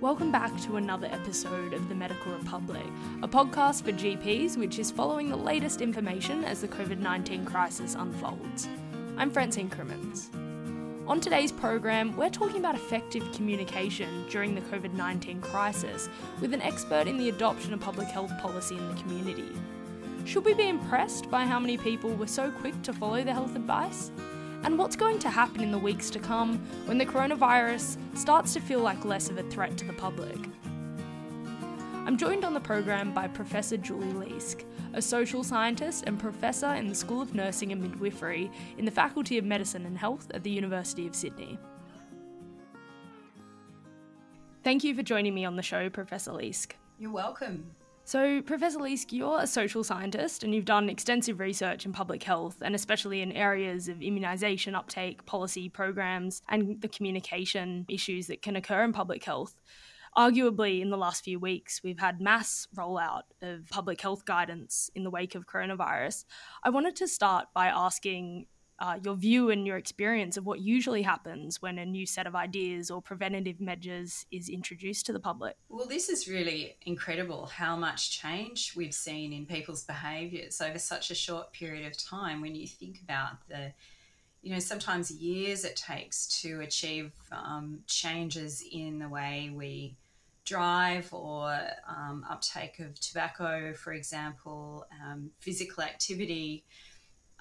Welcome back to another episode of The Medical Republic, a podcast for GPs which is following the latest information as the COVID 19 crisis unfolds. I'm Francine Crimmins. On today's program, we're talking about effective communication during the COVID 19 crisis with an expert in the adoption of public health policy in the community. Should we be impressed by how many people were so quick to follow the health advice? And what's going to happen in the weeks to come when the coronavirus starts to feel like less of a threat to the public. I'm joined on the program by Professor Julie Leask, a social scientist and professor in the School of Nursing and Midwifery in the Faculty of Medicine and Health at the University of Sydney. Thank you for joining me on the show, Professor Leask. You're welcome. So, Professor Leask, you're a social scientist and you've done extensive research in public health and especially in areas of immunisation uptake, policy programs, and the communication issues that can occur in public health. Arguably, in the last few weeks, we've had mass rollout of public health guidance in the wake of coronavirus. I wanted to start by asking uh, your view and your experience of what usually happens when a new set of ideas or preventative measures is introduced to the public. Well, this is really incredible how much change we've seen in people's behaviours over such a short period of time when you think about the you know, sometimes years it takes to achieve um, changes in the way we drive or um, uptake of tobacco, for example, um, physical activity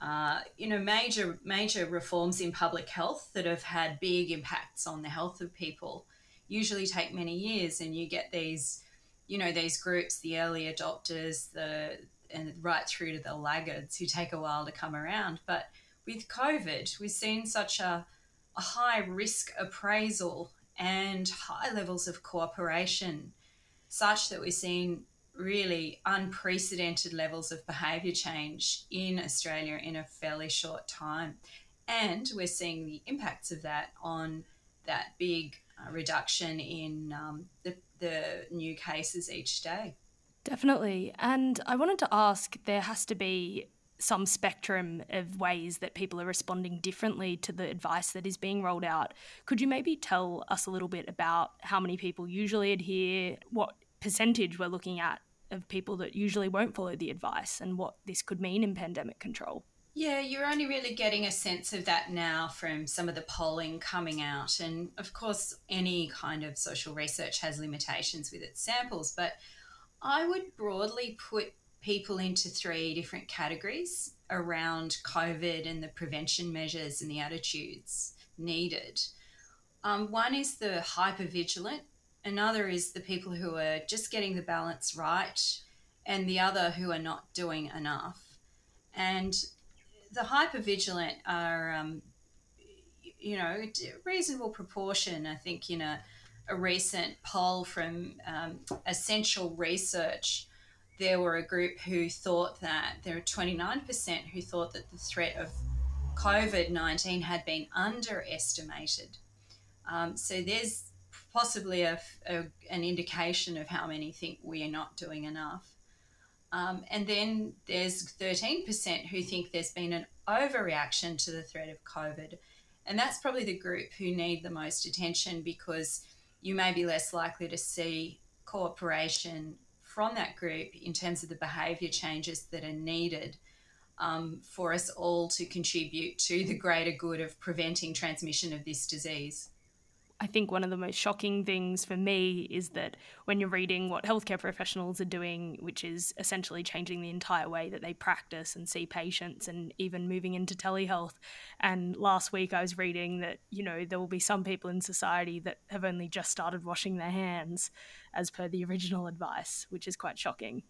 uh, you know, major major reforms in public health that have had big impacts on the health of people usually take many years, and you get these, you know, these groups, the early adopters, the and right through to the laggards who take a while to come around. But with COVID, we've seen such a, a high risk appraisal and high levels of cooperation, such that we've seeing really unprecedented levels of behaviour change in Australia in a fairly short time. And we're seeing the impacts of that on that big uh, reduction in um, the, the new cases each day. Definitely. And I wanted to ask there has to be some spectrum of ways that people are responding differently to the advice that is being rolled out. Could you maybe tell us a little bit about how many people usually adhere, what percentage we're looking at of people that usually won't follow the advice and what this could mean in pandemic control. Yeah, you're only really getting a sense of that now from some of the polling coming out. And of course, any kind of social research has limitations with its samples, but I would broadly put people into three different categories around COVID and the prevention measures and the attitudes needed. Um, one is the hyper vigilant Another is the people who are just getting the balance right, and the other who are not doing enough. And the hypervigilant are, um, you know, reasonable proportion. I think in a, a recent poll from um, Essential Research, there were a group who thought that there were 29% who thought that the threat of COVID 19 had been underestimated. Um, so there's possibly a, a, an indication of how many think we are not doing enough. Um, and then there's 13% who think there's been an overreaction to the threat of COVID. And that's probably the group who need the most attention because you may be less likely to see cooperation from that group in terms of the behaviour changes that are needed um, for us all to contribute to the greater good of preventing transmission of this disease. I think one of the most shocking things for me is that when you're reading what healthcare professionals are doing, which is essentially changing the entire way that they practice and see patients and even moving into telehealth. And last week I was reading that, you know, there will be some people in society that have only just started washing their hands as per the original advice, which is quite shocking.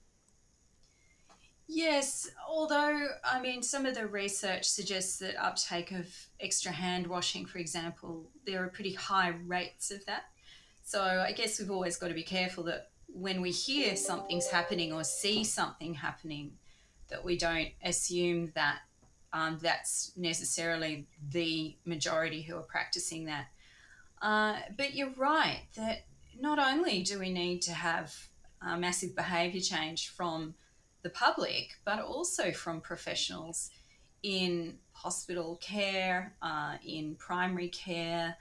Yes, although I mean, some of the research suggests that uptake of extra hand washing, for example, there are pretty high rates of that. So I guess we've always got to be careful that when we hear something's happening or see something happening, that we don't assume that um, that's necessarily the majority who are practicing that. Uh, but you're right that not only do we need to have uh, massive behaviour change from the public, but also from professionals in hospital care, uh, in primary care,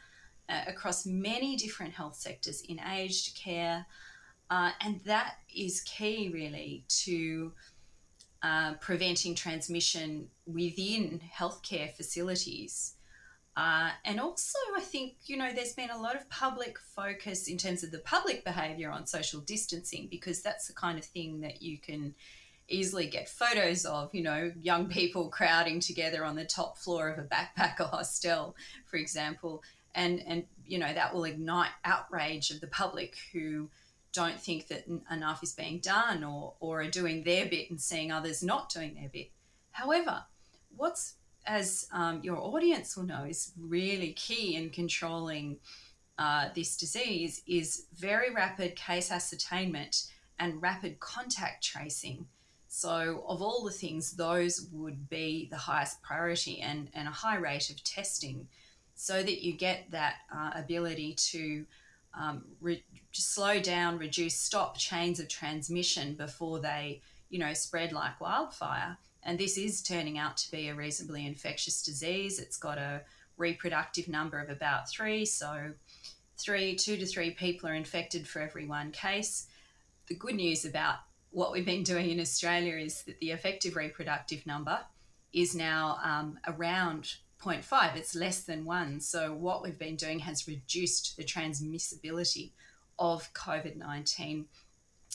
uh, across many different health sectors, in aged care. Uh, and that is key, really, to uh, preventing transmission within healthcare facilities. Uh, and also, I think, you know, there's been a lot of public focus in terms of the public behaviour on social distancing because that's the kind of thing that you can easily get photos of, you know, young people crowding together on the top floor of a backpacker hostel, for example. And, and you know, that will ignite outrage of the public who don't think that enough is being done or, or are doing their bit and seeing others not doing their bit. However, what's, as um, your audience will know, is really key in controlling uh, this disease is very rapid case ascertainment and rapid contact tracing. So, of all the things, those would be the highest priority and, and a high rate of testing so that you get that uh, ability to um, re- slow down, reduce, stop chains of transmission before they, you know, spread like wildfire. And this is turning out to be a reasonably infectious disease. It's got a reproductive number of about three, so three, two to three people are infected for every one case. The good news about what we've been doing in Australia is that the effective reproductive number is now um, around 0.5, it's less than one. So, what we've been doing has reduced the transmissibility of COVID 19.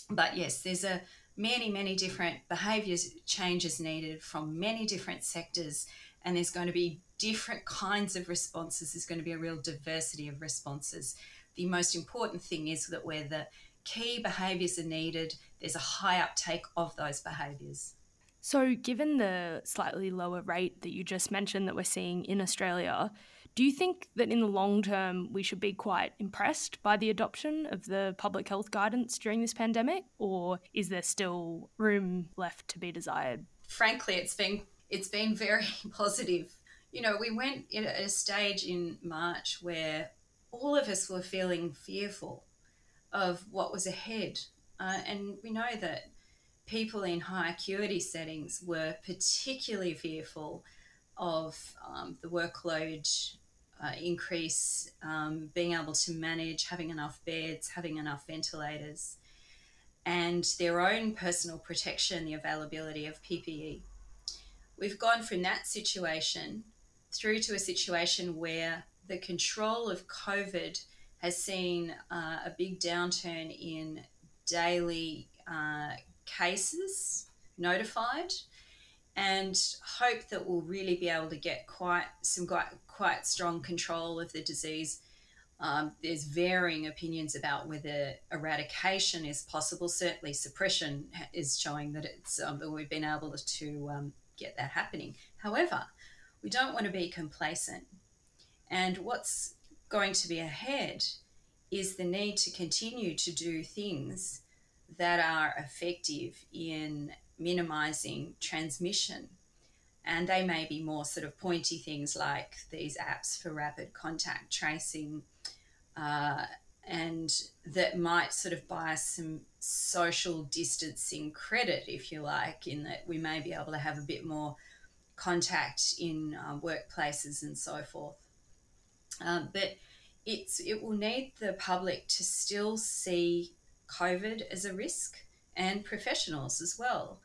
But yes, there's a many, many different behaviours changes needed from many different sectors, and there's going to be different kinds of responses. There's going to be a real diversity of responses. The most important thing is that where the key behaviours are needed, there's a high uptake of those behaviours. So, given the slightly lower rate that you just mentioned that we're seeing in Australia, do you think that in the long term we should be quite impressed by the adoption of the public health guidance during this pandemic, or is there still room left to be desired? Frankly, it's been it's been very positive. You know, we went at a stage in March where all of us were feeling fearful of what was ahead, uh, and we know that people in high acuity settings were particularly fearful of um, the workload uh, increase, um, being able to manage having enough beds, having enough ventilators, and their own personal protection, the availability of PPE. We've gone from that situation through to a situation where the control of COVID has seen uh, a big downturn in daily uh, cases notified and hope that we'll really be able to get quite some quite, quite strong control of the disease. Um, there's varying opinions about whether eradication is possible. Certainly, suppression is showing that it's um, that we've been able to um, get that happening. However, we don't want to be complacent, and what's going to be ahead is the need to continue to do things that are effective in minimizing transmission. And they may be more sort of pointy things like these apps for rapid contact tracing, uh, and that might sort of buy some social distancing credit, if you like, in that we may be able to have a bit more contact in uh, workplaces and so forth. Um, but it's it will need the public to still see COVID as a risk and professionals as well,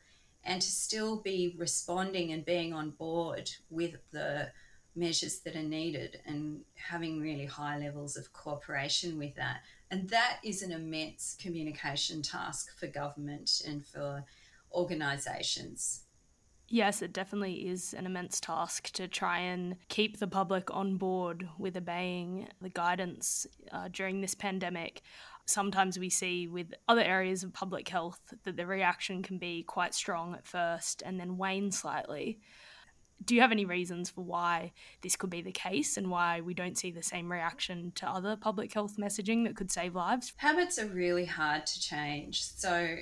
and to still be responding and being on board with the measures that are needed and having really high levels of cooperation with that. And that is an immense communication task for government and for organisations. Yes, it definitely is an immense task to try and keep the public on board with obeying the guidance uh, during this pandemic sometimes we see with other areas of public health that the reaction can be quite strong at first and then wane slightly. Do you have any reasons for why this could be the case and why we don't see the same reaction to other public health messaging that could save lives? Habits are really hard to change. So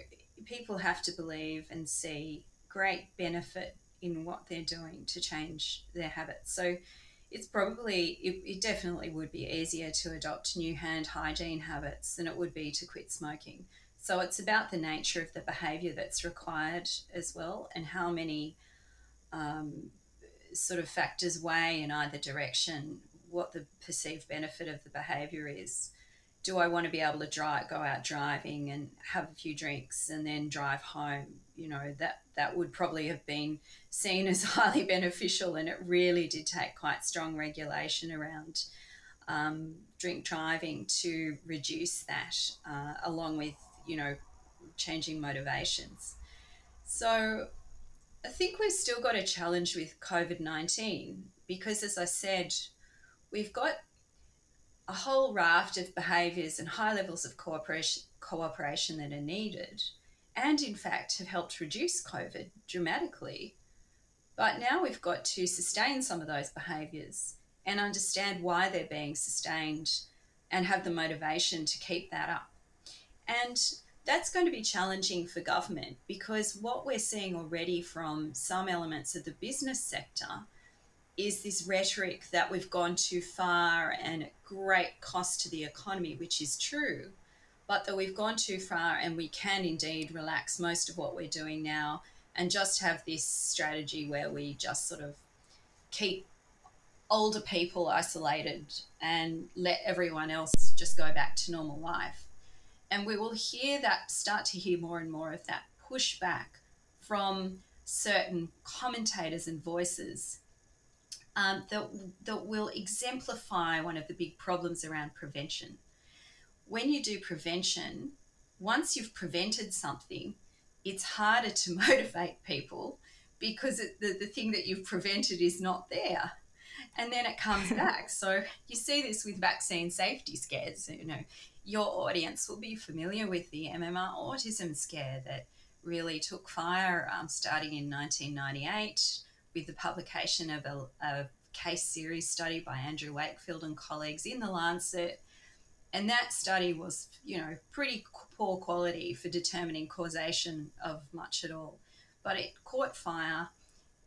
people have to believe and see great benefit in what they're doing to change their habits. So it's probably it, it, definitely would be easier to adopt new hand hygiene habits than it would be to quit smoking so it's about the nature of the behavior that's required as well and how many um, sort of factors weigh in either direction what the perceived benefit of the behavior is. Do I want to be able to drive, go out driving and have a few drinks and then drive home? You know, that, that would probably have been seen as highly beneficial, and it really did take quite strong regulation around um, drink driving to reduce that, uh, along with, you know, changing motivations. So I think we've still got a challenge with COVID 19 because, as I said, we've got a whole raft of behaviours and high levels of cooperation, cooperation that are needed, and in fact have helped reduce COVID dramatically. But now we've got to sustain some of those behaviours and understand why they're being sustained and have the motivation to keep that up. And that's going to be challenging for government because what we're seeing already from some elements of the business sector is this rhetoric that we've gone too far and at great cost to the economy, which is true, but that we've gone too far and we can indeed relax most of what we're doing now and just have this strategy where we just sort of keep older people isolated and let everyone else just go back to normal life. And we will hear that, start to hear more and more of that pushback from certain commentators and voices um, that, that will exemplify one of the big problems around prevention. When you do prevention, once you've prevented something, it's harder to motivate people because it, the, the thing that you've prevented is not there and then it comes back. So you see this with vaccine safety scares. You know, your audience will be familiar with the MMR autism scare that really took fire um, starting in 1998 with the publication of a, a case series study by Andrew Wakefield and colleagues in the Lancet. And that study was, you know, pretty poor quality for determining causation of much at all. But it caught fire.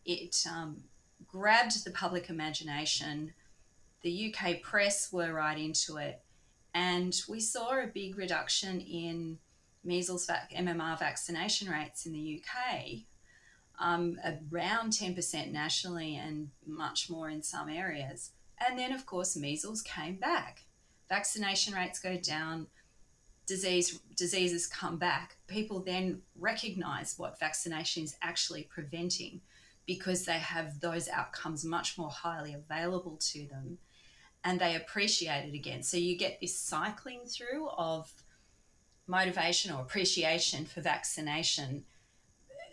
It um, grabbed the public imagination. The UK press were right into it. And we saw a big reduction in measles MMR vaccination rates in the UK, um, around 10% nationally and much more in some areas. And then, of course, measles came back. Vaccination rates go down, disease diseases come back. People then recognize what vaccination is actually preventing because they have those outcomes much more highly available to them and they appreciate it again. So you get this cycling through of motivation or appreciation for vaccination.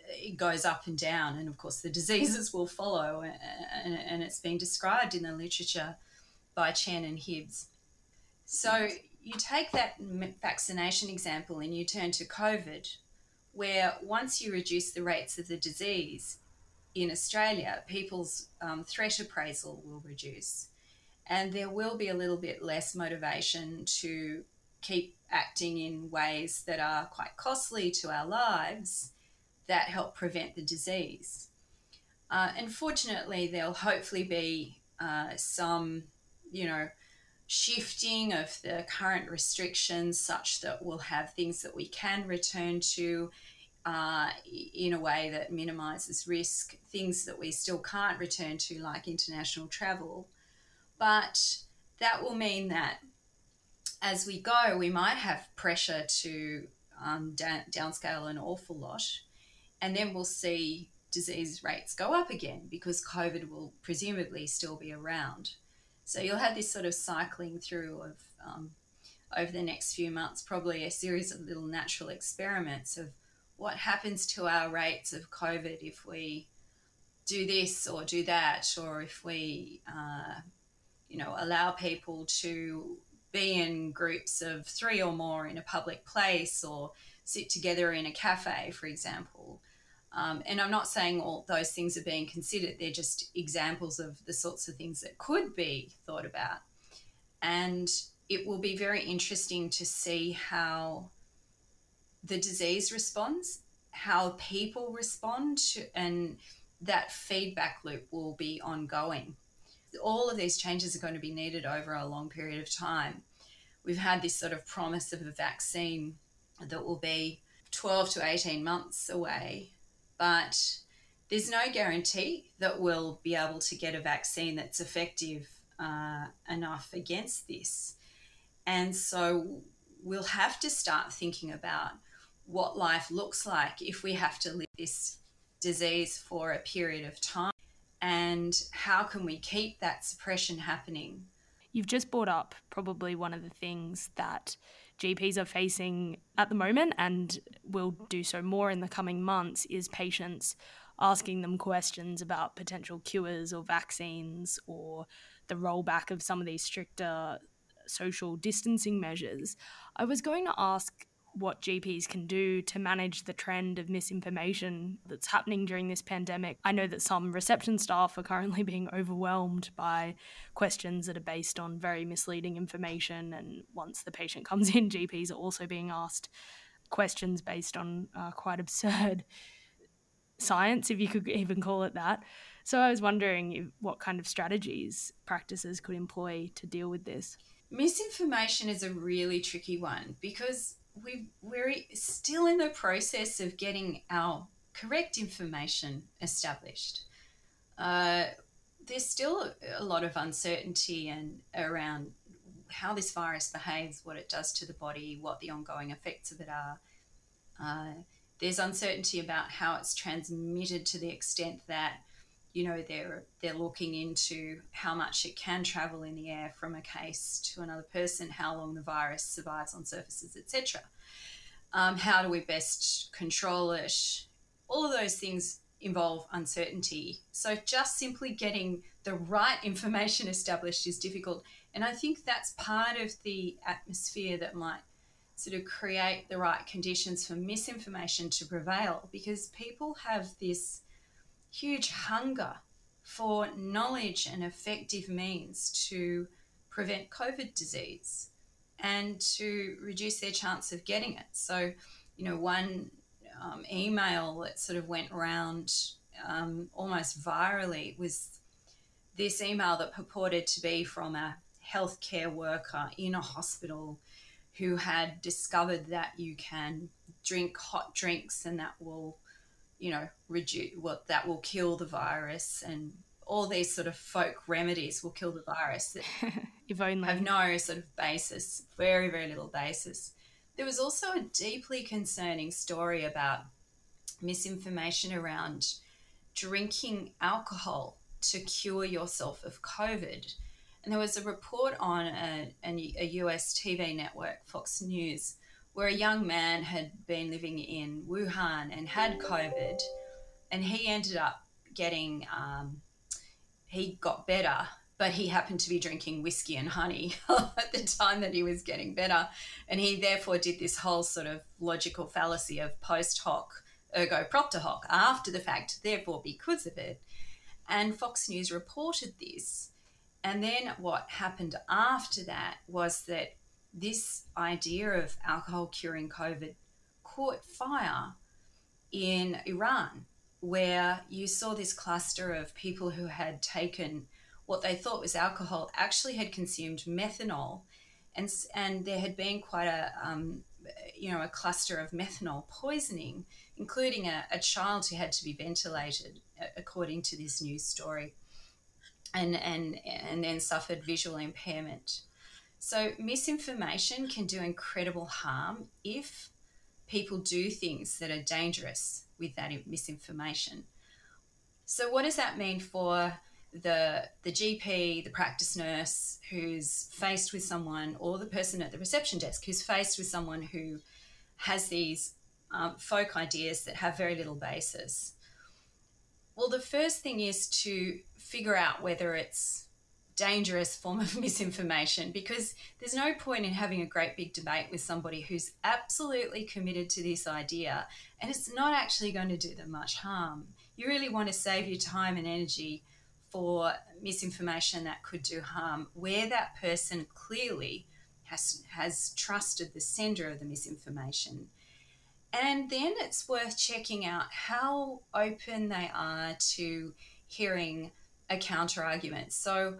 It goes up and down, and of course, the diseases will follow. And, and it's been described in the literature by Chen and Hibbs. So you take that vaccination example and you turn to COVID, where once you reduce the rates of the disease in Australia, people's um, threat appraisal will reduce and there will be a little bit less motivation to keep acting in ways that are quite costly to our lives that help prevent the disease. Uh, and fortunately, there'll hopefully be uh, some, you know, shifting of the current restrictions such that we'll have things that we can return to uh, in a way that minimizes risk, things that we still can't return to, like international travel. But that will mean that as we go, we might have pressure to um, down, downscale an awful lot, and then we'll see disease rates go up again because COVID will presumably still be around. So you'll have this sort of cycling through of um, over the next few months, probably a series of little natural experiments of what happens to our rates of COVID if we do this or do that, or if we uh, you know, allow people to be in groups of three or more in a public place or sit together in a cafe, for example. Um, and I'm not saying all those things are being considered, they're just examples of the sorts of things that could be thought about. And it will be very interesting to see how the disease responds, how people respond, to, and that feedback loop will be ongoing all of these changes are going to be needed over a long period of time. We've had this sort of promise of a vaccine that will be 12 to 18 months away, but there's no guarantee that we'll be able to get a vaccine that's effective uh, enough against this. And so we'll have to start thinking about what life looks like if we have to live this disease for a period of time and how can we keep that suppression happening. You've just brought up probably one of the things that GPs are facing at the moment and will do so more in the coming months is patients asking them questions about potential cures or vaccines or the rollback of some of these stricter social distancing measures. I was going to ask what GPs can do to manage the trend of misinformation that's happening during this pandemic. I know that some reception staff are currently being overwhelmed by questions that are based on very misleading information. And once the patient comes in, GPs are also being asked questions based on uh, quite absurd science, if you could even call it that. So I was wondering if, what kind of strategies practices could employ to deal with this. Misinformation is a really tricky one because we we're still in the process of getting our correct information established. Uh, there's still a lot of uncertainty and around how this virus behaves, what it does to the body, what the ongoing effects of it are. Uh, there's uncertainty about how it's transmitted to the extent that you know they're they're looking into how much it can travel in the air from a case to another person, how long the virus survives on surfaces, etc. Um, how do we best control it? All of those things involve uncertainty. So just simply getting the right information established is difficult, and I think that's part of the atmosphere that might sort of create the right conditions for misinformation to prevail because people have this huge hunger for knowledge and effective means to prevent COVID disease and to reduce their chance of getting it. So, you know, one um, email that sort of went around um, almost virally was this email that purported to be from a healthcare worker in a hospital who had discovered that you can drink hot drinks and that will, you know, reduce what that will kill the virus and all these sort of folk remedies will kill the virus that if only. have no sort of basis, very, very little basis. There was also a deeply concerning story about misinformation around drinking alcohol to cure yourself of COVID and there was a report on a, a, US TV network, Fox News, where a young man had been living in Wuhan and had COVID, and he ended up getting, um, he got better, but he happened to be drinking whiskey and honey at the time that he was getting better. And he therefore did this whole sort of logical fallacy of post hoc, ergo propter hoc, after the fact, therefore because of it. And Fox News reported this and then what happened after that was that this idea of alcohol curing COVID caught fire in Iran, where you saw this cluster of people who had taken what they thought was alcohol, actually had consumed methanol, and and there had been quite a um, you know a cluster of methanol poisoning, including a, a child who had to be ventilated, according to this news story and, and, and then suffered visual impairment. So, misinformation can do incredible harm if people do things that are dangerous with that misinformation. So, what does that mean for the the GP, the practice nurse who's faced with someone, or the person at the reception desk who's faced with someone who has these um, folk ideas that have very little basis? Well, the first thing is to figure out whether it's dangerous form of misinformation because there's no point in having a great big debate with somebody who's absolutely committed to this idea and it's not actually going to do them much harm. You really want to save your time and energy for misinformation that could do harm where that person clearly has has trusted the sender of the misinformation and then it's worth checking out how open they are to hearing a counter argument. So,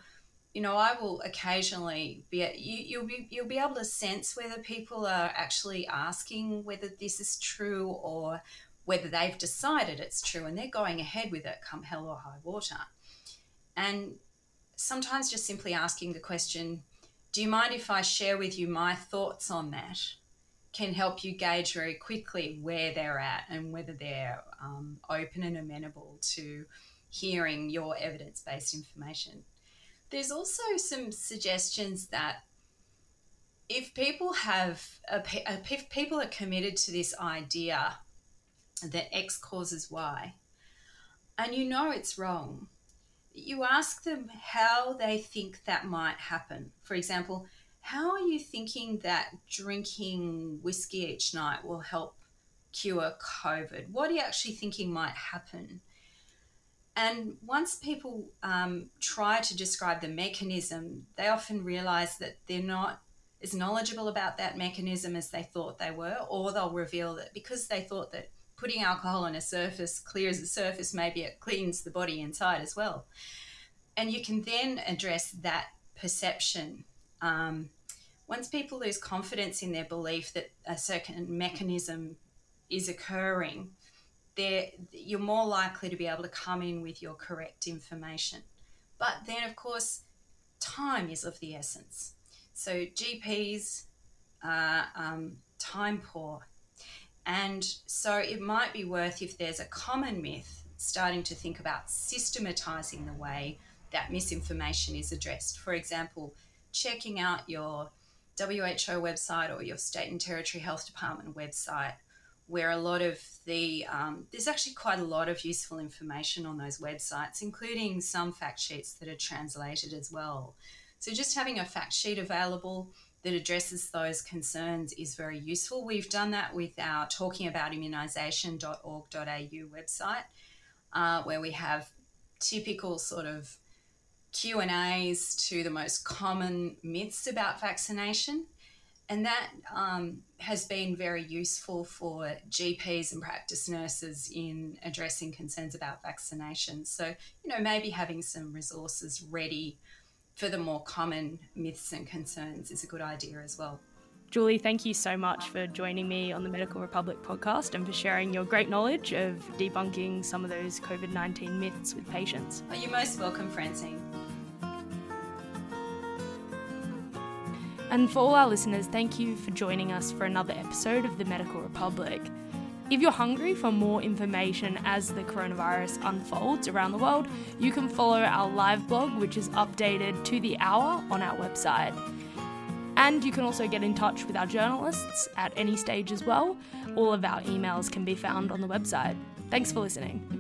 you know, I will occasionally be you, you'll be you'll be able to sense whether people are actually asking whether this is true or whether they've decided it's true and they're going ahead with it come hell or high water. And sometimes just simply asking the question, do you mind if I share with you my thoughts on that? Can help you gauge very quickly where they're at and whether they're um, open and amenable to hearing your evidence based information. There's also some suggestions that if people have, if people are committed to this idea that X causes Y, and you know it's wrong, you ask them how they think that might happen. For example, how are you thinking that drinking whiskey each night will help cure COVID? What are you actually thinking might happen? And once people um, try to describe the mechanism, they often realize that they're not as knowledgeable about that mechanism as they thought they were, or they'll reveal that because they thought that putting alcohol on a surface clears the surface, maybe it cleans the body inside as well. And you can then address that perception. Um, once people lose confidence in their belief that a certain mechanism is occurring, you're more likely to be able to come in with your correct information. But then, of course, time is of the essence. So GPs are um, time poor. And so it might be worth, if there's a common myth, starting to think about systematizing the way that misinformation is addressed. For example, checking out your WHO website or your state and territory health department website, where a lot of the, um, there's actually quite a lot of useful information on those websites, including some fact sheets that are translated as well. So just having a fact sheet available that addresses those concerns is very useful. We've done that with our talking about talkingaboutimmunisation.org.au website, uh, where we have typical sort of Q and A's to the most common myths about vaccination, and that um, has been very useful for GPs and practice nurses in addressing concerns about vaccination. So you know maybe having some resources ready for the more common myths and concerns is a good idea as well. Julie, thank you so much for joining me on the Medical Republic podcast and for sharing your great knowledge of debunking some of those COVID 19 myths with patients. Oh, you're most welcome, Francine. And for all our listeners, thank you for joining us for another episode of the Medical Republic. If you're hungry for more information as the coronavirus unfolds around the world, you can follow our live blog, which is updated to the hour on our website. And you can also get in touch with our journalists at any stage as well. All of our emails can be found on the website. Thanks for listening.